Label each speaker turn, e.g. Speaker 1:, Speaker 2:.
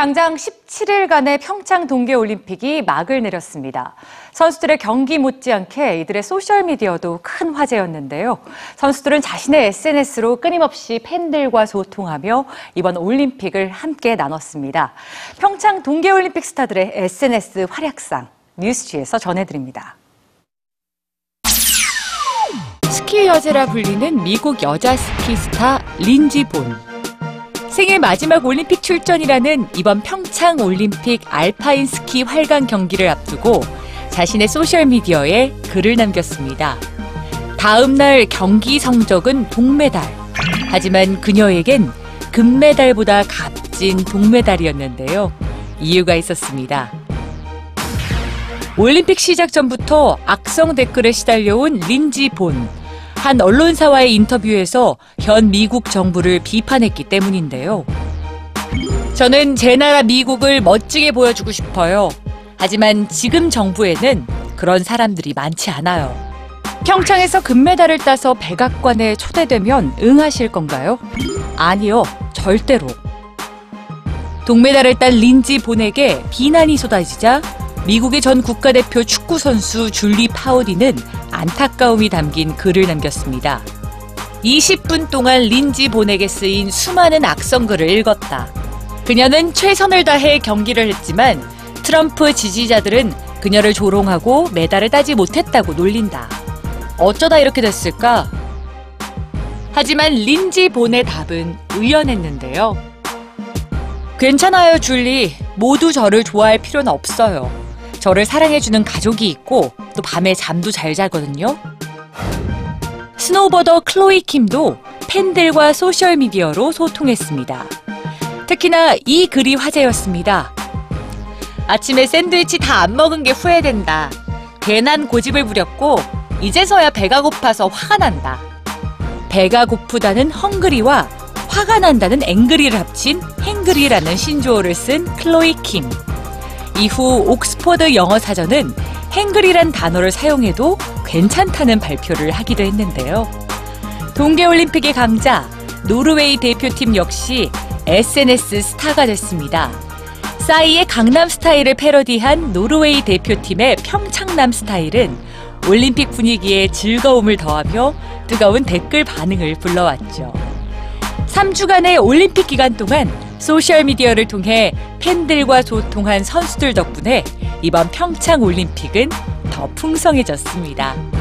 Speaker 1: 장장 17일간의 평창 동계올림픽이 막을 내렸습니다. 선수들의 경기 못지않게 이들의 소셜미디어도 큰 화제였는데요. 선수들은 자신의 SNS로 끊임없이 팬들과 소통하며 이번 올림픽을 함께 나눴습니다. 평창 동계올림픽 스타들의 SNS 활약상 뉴스G에서 전해드립니다. 스키 여제라 불리는 미국 여자 스키 스타 린지 본. 생애 마지막 올림픽 출전이라는 이번 평창 올림픽 알파인 스키 활강 경기를 앞두고 자신의 소셜미디어에 글을 남겼습니다. 다음 날 경기 성적은 동메달. 하지만 그녀에겐 금메달보다 값진 동메달이었는데요. 이유가 있었습니다. 올림픽 시작 전부터 악성 댓글에 시달려온 린지 본. 한 언론사와의 인터뷰에서 현 미국 정부를 비판했기 때문인데요. 저는 제 나라 미국을 멋지게 보여주고 싶어요. 하지만 지금 정부에는 그런 사람들이 많지 않아요. 평창에서 금메달을 따서 백악관에 초대되면 응하실 건가요? 아니요, 절대로. 동메달을 딴 린지 본에게 비난이 쏟아지자 미국의 전 국가대표 축구 선수 줄리 파우디는 안타까움이 담긴 글을 남겼습니다. 20분 동안 린지 본에게 쓰인 수많은 악성글을 읽었다. 그녀는 최선을 다해 경기를 했지만 트럼프 지지자들은 그녀를 조롱하고 메달을 따지 못했다고 놀린다. 어쩌다 이렇게 됐을까? 하지만 린지 본의 답은 의연했는데요. 괜찮아요, 줄리. 모두 저를 좋아할 필요는 없어요. 저를 사랑해주는 가족이 있고 또 밤에 잠도 잘 자거든요. snowboarder 클로이 킴도 팬들과 소셜미디어로 소통했습니다. 특히나 이 글이 화제였습니다. 아침에 샌드위치 다 안 먹은 게 후회된다. 괜한 고집을 부렸고 이제서야 배가 고파서 화가 난다. 배가 고프다는 hungry와 화가 난다는 angry를 합친 hangry라는 신조어를 쓴 클로이 킴. 이후 옥스퍼드 영어 사전은 행글이란 단어를 사용해도 괜찮다는 발표를 하기도 했는데요. 동계올림픽의 강자 노르웨이 대표팀 역시 SNS 스타가 됐습니다. 싸이의 강남 스타일을 패러디한 노르웨이 대표팀의 평창남 스타일은 올림픽 분위기에 즐거움을 더하며 뜨거운 댓글 반응을 불러왔죠. 3주간의 올림픽 기간 동안 소셜미디어를 통해 팬들과 소통한 선수들 덕분에 이번 평창 올림픽은 더 풍성해졌습니다.